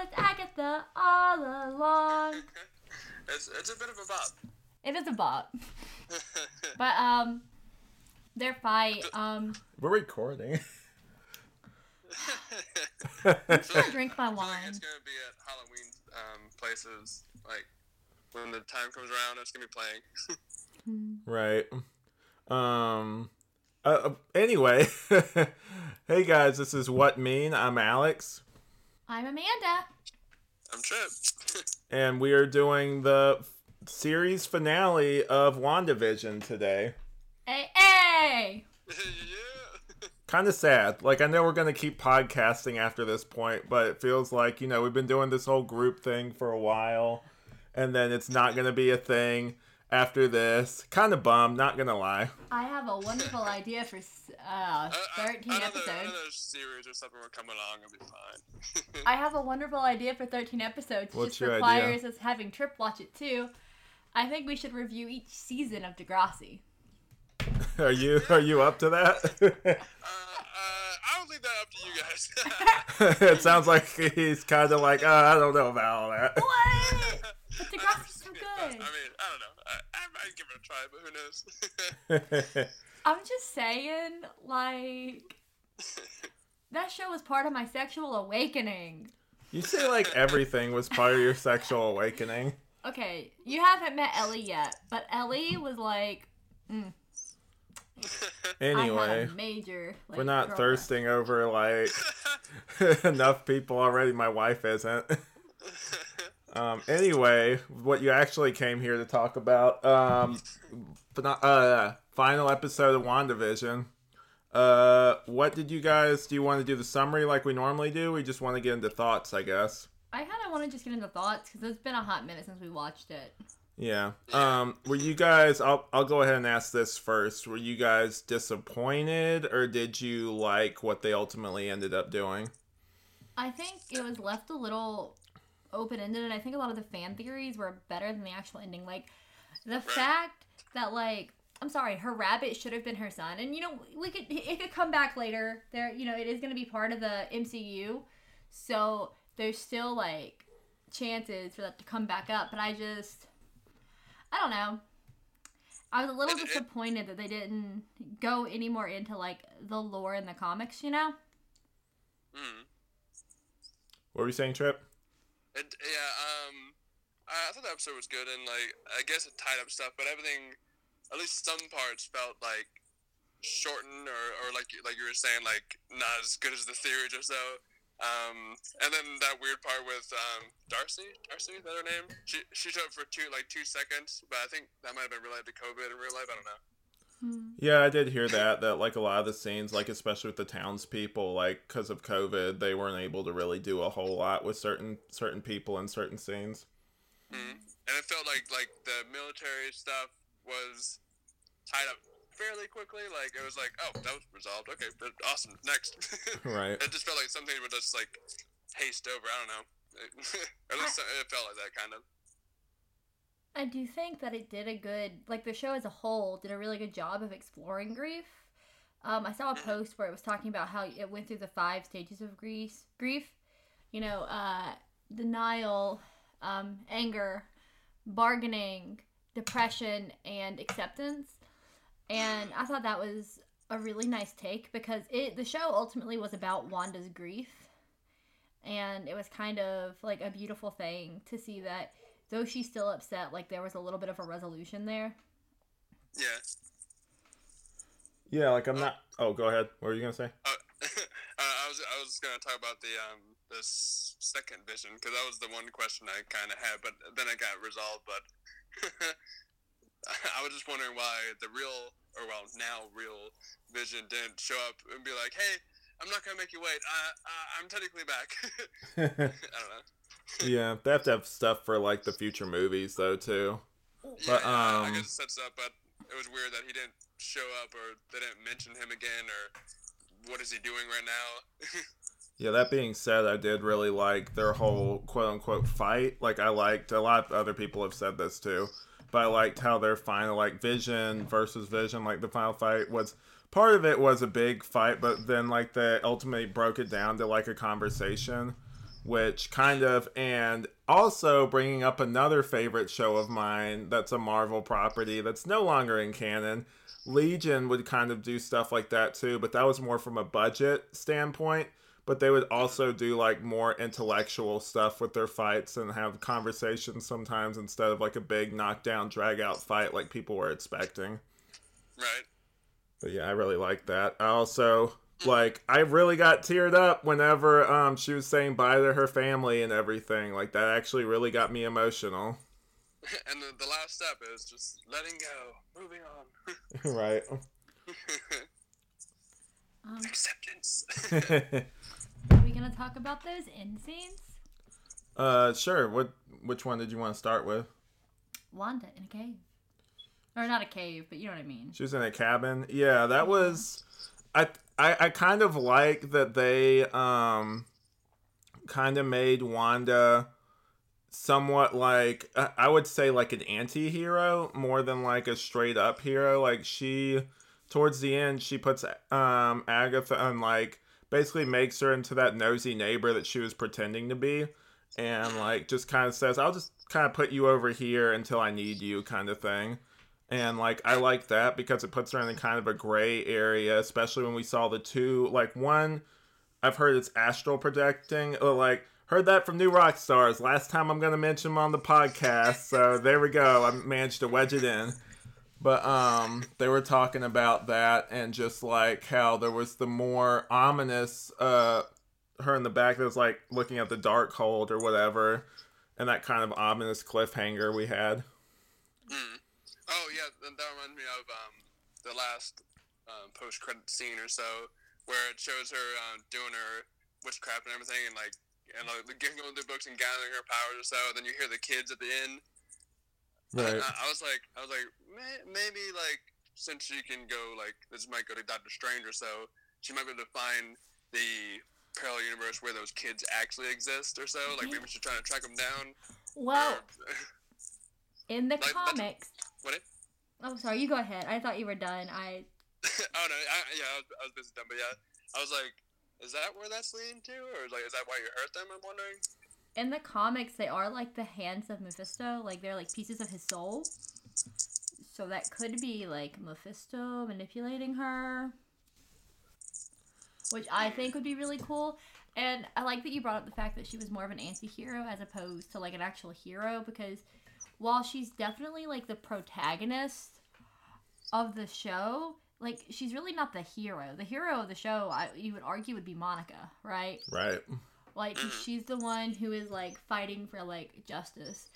was Agatha all along. it's, it's a bit of a bop. It is a bop. But um, their fight. Um, We're recording. I'm gonna drink my I feel like wine. it's gonna be at Halloween um, places. Like when the time comes around, it's gonna be playing. Right. Um. Uh, anyway, hey guys, this is Wut Mean. I'm Alex, I'm Amanda. I'm Tripp. and we are doing the series finale of WandaVision today. Hey, hey! yeah. Kind of sad. Like I know we're gonna keep podcasting after this point, but it feels like you know we've been doing this whole group thing for a while, and then it's not gonna be a thing after this. Kind of bummed, not gonna lie. I have a wonderful idea for uh, Uh, uh, 13 another, episodes. Another series or something will come along. It'll be fine. I have a wonderful idea for 13 episodes. What's just your requires us having Tripp watch it too. I think we should review each season of Degrassi. Are you are you up to that? uh, uh, I'll leave that up to you guys. it sounds like he's kind of like, oh, I don't know about all that. What? But Degrassi's so I mean, I don't know. I, I might give it a try, but who knows? I'm just saying, like, that show was part of my sexual awakening. you say like everything was part of your sexual awakening. Okay, you haven't met Ellie yet, but Ellie was like, mm. I Anyway, had a major. Like, we're not girlfriend. thirsting over like enough people already. My wife isn't. Um, anyway, what you actually came here to talk about, um, uh, final episode of WandaVision. Uh, what did you guys, do you want to do the summary like we normally do? We just want to get into thoughts, I guess. I kind of want to just get into thoughts because it's been a hot minute since we watched it. Yeah. Um, were you guys, I'll, I'll go ahead and ask this first. Were you guys disappointed or did you like what they ultimately ended up doing? I think it was left a little open ended, and I think a lot of the fan theories were better than the actual ending. Like the fact that like I'm sorry, her rabbit should have been her son, and you know we could it could come back later. There, you know, it is going to be part of the MCU, so there's still like chances for that to come back up. But I just I don't know. I was a little It- it- disappointed that they didn't go any more into like the lore in the comics. You know. Hmm. What were you saying, Tripp? It, yeah, um, I, I thought the episode was good, and like, I guess it tied up stuff, but everything, at least some parts, felt like shortened, or, or like like you were saying, like not as good as the theory or so. Um, and then that weird part with um, Darcy, Darcy, is that her name? She she showed up for two like two seconds, but I think that might have been related to COVID in real life. I don't know. Yeah, I did hear that. That like a lot of the scenes, like especially with the townspeople, like because of COVID, they weren't able to really do a whole lot with certain certain people in certain scenes. Mm. And it felt like like the military stuff was tied up fairly quickly. Like it was like, oh, that was resolved. Okay, but awesome. Next. Right. It just felt like something would just like haste over. I don't know. At least it felt like that kind of. I do think that it did a good, like the show as a whole did a really good job of exploring grief. Um, I saw a post where it was talking about how it went through the five stages of grief. Grief, you know, uh, denial, um, anger, bargaining, depression, and acceptance. And I thought that was a really nice take because it the show ultimately was about Wanda's grief, and it was kind of like a beautiful thing to see that though she's still upset, like there was a little bit of a resolution there. Yeah. Yeah, like I'm not. Oh, go ahead. What were you gonna say? Uh, I was I was gonna talk about the um the second vision because that was the one question I kind of had, but then it got resolved. But I was just wondering why the real or well now real vision didn't show up and be like, hey. I'm not gonna make you wait. I, I, I'm technically back. I don't know. Yeah, they have to have stuff for like the future movies though too. Yeah, But, I um, guess it sets up, but it was weird that he didn't show up or they didn't mention him again or what is he doing right now? Yeah, that being said, I did really like their whole quote unquote fight. Like I liked a lot of other people have said this too. But I liked how their final like Vision versus Vision, like the final fight was part of it was a big fight, but then like they ultimately broke it down to like a conversation. Which kind of and also bringing up another favorite show of mine that's a Marvel property that's no longer in canon. Legion would kind of do stuff like that too, but that was more from a budget standpoint. But they would also do like more intellectual stuff with their fights and have conversations sometimes instead of like a big knockdown, drag out fight like people were expecting. Right. But yeah, I really like that. I also like I really got teared up whenever um she was saying bye to her family and everything. Like that actually really got me emotional. And the, the last step is just letting go, moving on. right. Um, Acceptance. are we gonna talk about those end scenes? uh sure. What which one did you want to start with? Wanda in a cave, or not a cave, but you know what I mean. She was in a cabin. Yeah, that was I I, kind of like that they um kind of made Wanda somewhat like I would say like an anti-hero more than like a straight up hero. Like she towards the end she puts um Agatha and like basically makes her into that nosy neighbor that she was pretending to be and like just kind of says I'll just kind of put you over here until I need you kind of thing. And like I like that because it puts her in kind of a gray area, especially when we saw the two like one I've heard it's astral projecting. uh, Like heard that from New Rockstars. Last time I'm gonna mention them on the podcast, so there we go. I managed to wedge it in. But um, they were talking about that and just like how there was the more ominous uh, her in the back that was like looking at the Darkhold or whatever, and that kind of ominous cliffhanger we had. Mm. Oh yeah, that that reminds me of um, the last um, post-credit scene or so, where it shows her um, doing her witchcraft and everything, and like and like getting all the books and gathering her powers or so. And Then you hear the kids at the end. Right. I, I was like, I was like, May, maybe like since she can go like this might go to Doctor Strange or so, she might be able to find the parallel universe where those kids actually exist or so. Like maybe she's trying to track them down. Well, Or- in the Like, that's- comics. What? It, Oh, sorry. You go ahead. I thought you were done. I oh no, I, yeah, I was, I was busy done, but yeah, I was like, is that where that's leading to, or like, is that why you hurt them? I'm wondering. in the comics they are like the hands of Mephisto. Like they're like pieces of his soul. So that could be like Mephisto manipulating her. Which I hmm. think would be really cool. And I like that you brought up the fact that she was more of an anti hero as opposed to like an actual hero because while she's definitely like the protagonist of the show, like she's really not the hero. The hero of the show, I you would argue would be Monica, right? Right. Like mm-hmm. she's the one who is like fighting for like justice,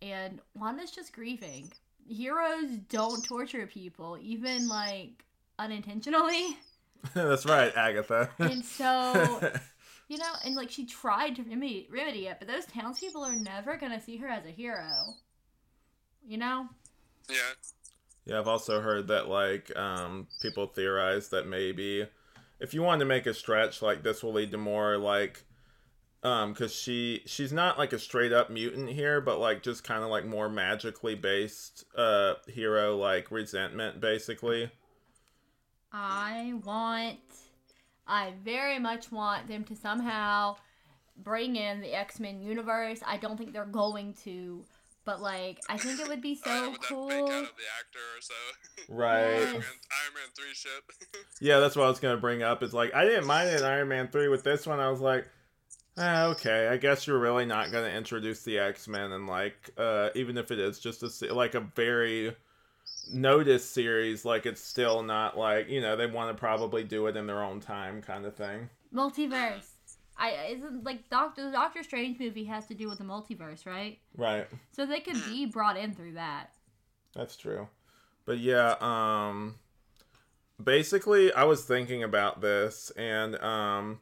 and Wanda's just grieving. Heroes don't torture people, even like unintentionally. That's right, Agatha. And so, you know, and like she tried to remedy, remedy it, but those townspeople are never gonna see her as a hero. You know? Yeah. Yeah, I've also heard that like um, people theorize that maybe if you wanted to make a stretch, like this will lead to more like um because she she's not like a straight up mutant here but like just kind of like more magically based uh hero like resentment basically I want, I very much want them to somehow bring in the X Men universe. I don't think they're going to, but like, I think it would be so with cool. that out of the actor or so. right Yes. Iron, Man, Iron Man three shit. yeah that's what i was gonna bring up is like i didn't mind it in iron man 3 with this one i was like ah, okay i guess you're really not gonna introduce the x-men and like uh even if it is just a like a very noticed series like it's still not like you know they want to probably do it in their own time kind of thing Multiverse. I isn't like Doctor the Doctor Strange movie has to do with the multiverse, right? right So they could be brought in through that. That's true. But yeah, um basically I was thinking about this and um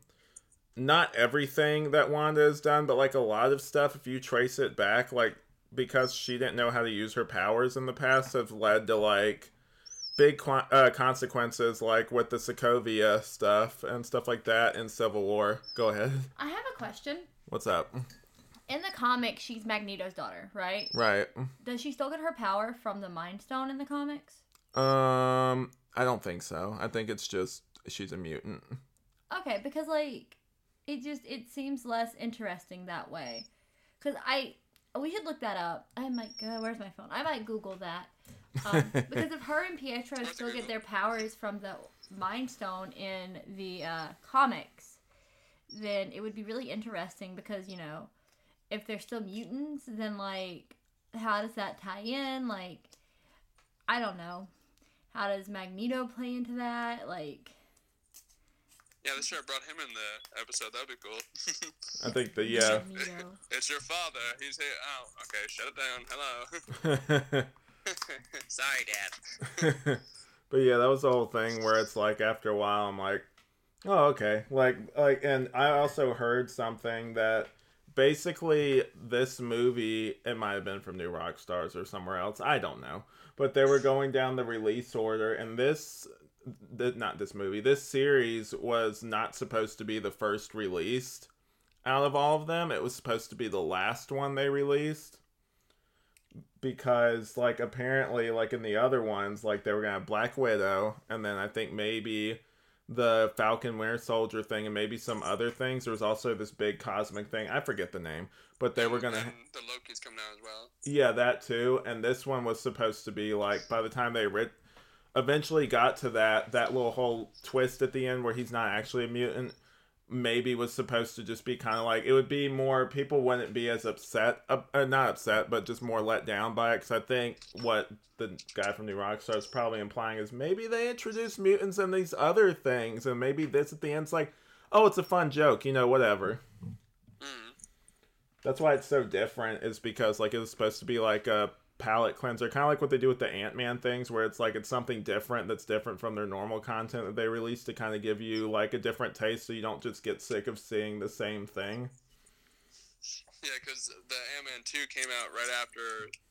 not everything that Wanda has done, but like a lot of stuff if you trace it back like because she didn't know how to use her powers in the past have led to like big uh, consequences like with the Sokovia stuff and stuff like that in Civil War. Go ahead. I have a question. What's up? In the comic, she's Magneto's daughter, right? Right. Does she still get her power from the Mind Stone in the comics? Um I don't think so. I think it's just she's a mutant. Okay, because like it just it seems less interesting that way. Cause I we should look that up. I might go. Where's my phone? I might Google that. Um, because if her and Pietro still get their powers from the Mind Stone in the uh, comics, then it would be really interesting because you know, if they're still mutants, then like, how does that tie in? Like, I don't know. How does Magneto play into that? Like, Yeah, they should have brought him in the episode. That'd be cool. I think the yeah. It's your father. He's here. Oh, okay. Shut it down. Hello. Sorry, Dad. but yeah, that was the whole thing where it's like after a while I'm like, oh okay, like like, and I also heard something that basically this movie it might have been from New Rockstars or somewhere else, I don't know, but they were going down the release order, and this. Th- Not this movie. This series was not supposed to be the first released out of all of them. It was supposed to be the last one they released because like apparently like in the other ones like they were gonna have black widow and then i think maybe the falcon winter soldier thing and maybe some other things there was also this big cosmic thing i forget the name but they were gonna And the Loki's coming out as well. yeah that too and this one was supposed to be like by the time they writ- eventually got to that that little whole twist at the end where he's not actually a mutant maybe was supposed to just be kind of like it would be more people wouldn't be as upset uh, not upset but just more let down by it because i think what the guy from new rockstar is probably implying is maybe they introduced mutants and these other things and maybe this at the end's like oh it's a fun joke you know whatever Mm. that's why it's so different is because like it was supposed to be like a palate cleanser kind of like what they do with the ant-man things where it's like it's something different that's different from their normal content that they release to kind of give you like a different taste so you don't just get sick of seeing the same thing Yeah, because the Ant-Man 2 came out right after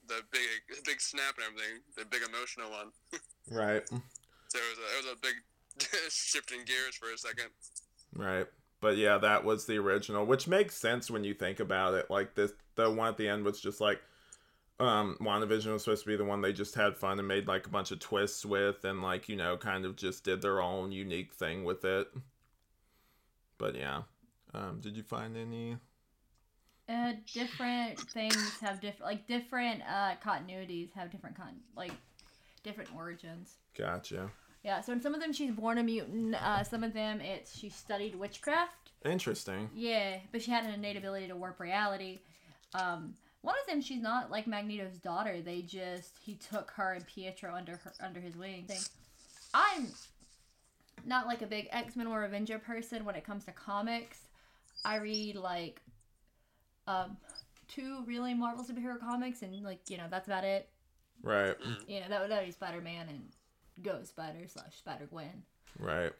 the big big snap and everything, the big emotional one. right So it was a, it was a big shifting gears for a second. right but yeah that was the original which makes sense when you think about it like this the one at the end was just like um WandaVision was supposed to be the one they just had fun and made like a bunch of twists with and like you know kind of just did their own unique thing with it but yeah um did you find any Uh, different things have different, like different uh continuities have different con, like different origins. gotcha Yeah, so in some of them she's born a mutant. Uh, some of them it's she studied witchcraft. interesting Yeah, but she had an innate ability to warp reality. Um, one of them she's not like Magneto's daughter. They just he took her and Pietro under her under his wing. I'm not like a big X Men or Avenger person when it comes to comics. I read like um two really Marvel superhero comics and like you know that's about it. right You know that would that be Spider Man and Ghost Spider slash Spider Gwen. right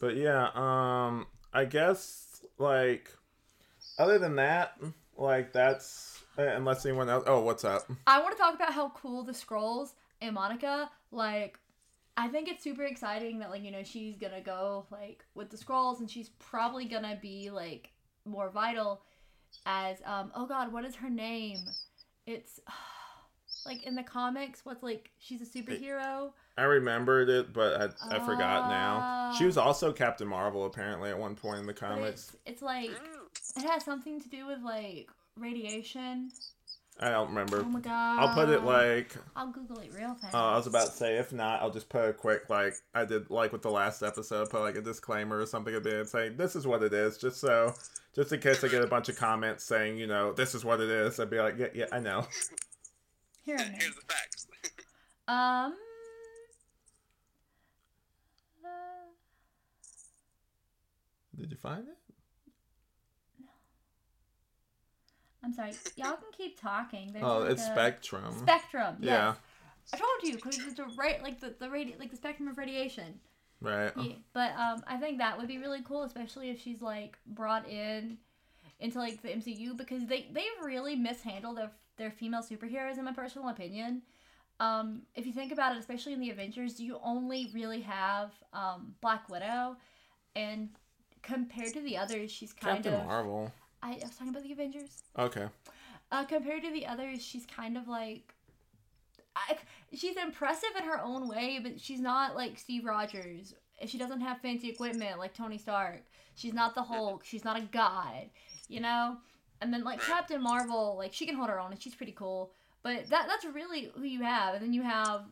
but yeah um i guess like other than that like that's uh, unless anyone else oh what's up I want to talk about how cool the scrolls and Monica like. I think it's super exciting that like you know she's gonna go like with the scrolls and she's probably gonna be like more vital as um oh god what is her name? It's like in the comics what's like she's a superhero. i remembered it but i, I forgot now she Ah. was also captain marvel apparently at one point in the comics it's it's like. It has something to do with like radiation. i don't remember Oh my god! i'll put it like I'll Google it real fast. Uh, I was about to say, if not, I'll just put a quick, like, I did, like, with the last episode, put, like, a disclaimer or something at the end saying, this is what it is, just so, just in case I get a bunch of comments saying, you know, this is what it is, I'd be like, yeah, yeah, I know. Here it Here's the facts. Um. uh, Did you find it? I'm sorry. Y'all can keep talking. There's Oh, like it's a- Spectrum. Spectrum. Yes. Yeah. I told you because it's a right like the the radi- like the spectrum of radiation. Right. Yeah. But um, I think that would be really cool, especially if she's like brought in into like the MCU because they they really mishandled their their female superheroes in my personal opinion. Um, if you think about it, especially in the Avengers, you only really have um, Black Widow, and compared to the others, she's kind Captain of. Marvel. I, I was talking about the Avengers. Okay. Uh, compared to the others, she's kind of like. I, she's impressive in her own way, but she's not like Steve Rogers. She doesn't have fancy equipment like Tony Stark. She's not the Hulk. She's not a god. You know. And then like Captain Marvel, like she can hold her own and she's pretty cool. But that that's really who you have. And then you have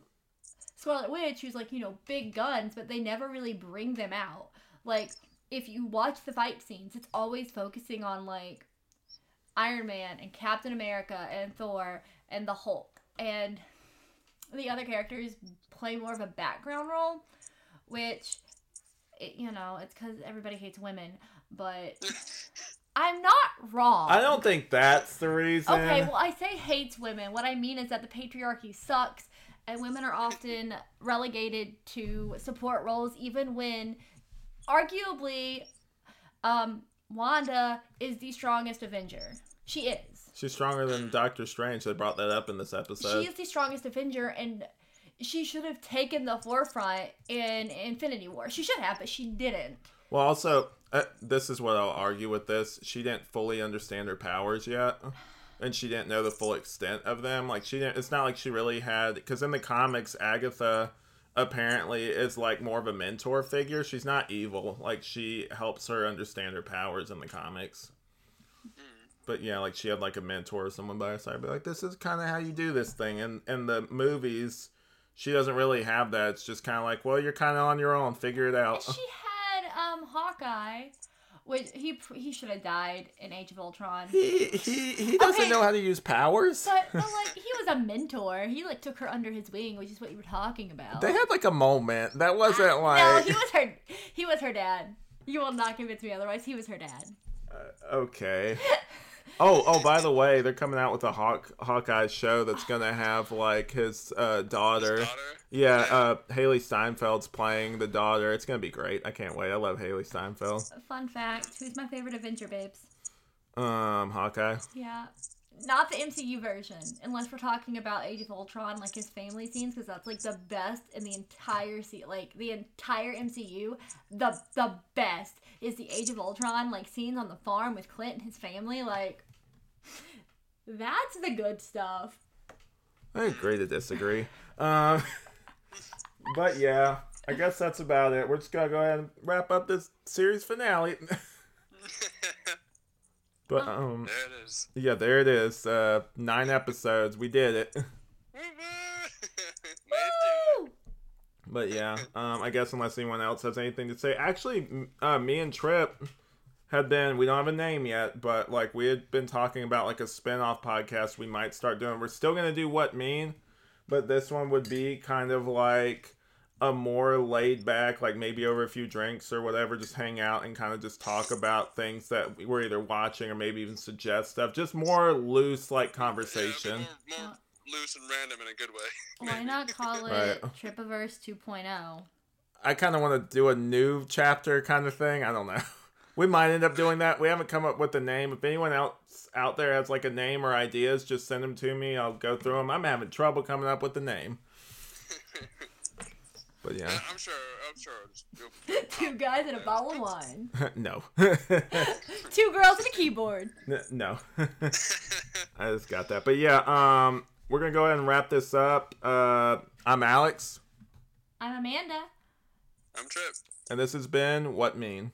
Scarlet Witch, who's like you know big guns, but they never really bring them out. Like if you watch the fight scenes, it's always focusing on like Iron Man and Captain America and Thor and the Hulk. And the other characters play more of a background role, which, it, you know, it's because everybody hates women. But I'm not wrong. I don't think that's the reason. Okay, well, I say hates women. What I mean is that the patriarchy sucks, and women are often relegated to support roles, even when, arguably, um, Wanda is the strongest Avenger. She is. She's stronger than Doctor Strange. They brought that up in this episode. She is the strongest Avenger, and she should have taken the forefront in Infinity War. She should have, but she didn't. Well, also, uh, this is what I'll argue with this. She didn't fully understand her powers yet, and she didn't know the full extent of them. Like she didn't. It's not like she really had because in the comics, Agatha apparently is like more of a mentor figure. She's not evil. Like she helps her understand her powers in the comics. But yeah, like she had like a mentor or someone by her side, be like, "This is kind of how you do this thing." And in the movies, she doesn't really have that. It's just kind of like, "Well, you're kind of on your own. Figure it out." She had um Hawkeye, which he he should have died in Age of Ultron. He he he doesn't Okay. know how to use powers. But, but like he was a mentor. He like took her under his wing, which is what you were talking about. They had like a moment that wasn't no, like No, he was her. He was her dad. You will not convince me otherwise. He was her dad. Uh, okay. Oh, oh! By the way, they're coming out with a Hawk Hawkeye show that's gonna have like his uh, daughter. Daughter. Yeah, uh, Hailee Steinfeld's playing the daughter. It's gonna be great. I can't wait. I love Hailee Steinfeld. Fun fact: Who's my favorite Avenger, babes? Um, Hawkeye. Yeah. Not the MCU version, unless we're talking about Age of Ultron, like his family scenes, because that's like the best in the entire se- like the entire MCU. The the best is the Age of Ultron, like scenes on the farm with Clint and his family. Like, that's the good stuff. I agree to disagree. Um, but yeah, I guess that's about it. We're just gonna go ahead and wrap up this series finale. but um, there it is. yeah, there it is. Uh, nine episodes. We did it. But yeah, um, I guess unless anyone else has anything to say, actually, uh, me and Tripp had been we don't have a name yet, but like we had been talking about like a spin-off podcast we might start doing. We're still gonna do Wut Mean, but this one would be kind of like a more laid back, like maybe over a few drinks or whatever, just hang out and kind of just talk about things that we're either watching or maybe even suggest stuff. Just more loose like conversation. Yeah, more, more loose and random in a good way. Why not call it Right. Tripaverse oh? 2.0? I kind of want to do a new chapter kind of thing. I don't know. We might end up doing that. We haven't come up with a name. If anyone else out there has like a name or ideas, just send them to me. I'll go through them. I'm having trouble coming up with the name. But yeah, I'm sure. I'm sure. Two guys and a bottle of wine. no, Two girls and a keyboard. No. I just got that. But yeah, um, we're gonna go ahead and wrap this up. Uh, I'm Alex, I'm Amanda. I'm Tripp. and this has been Wut Mean.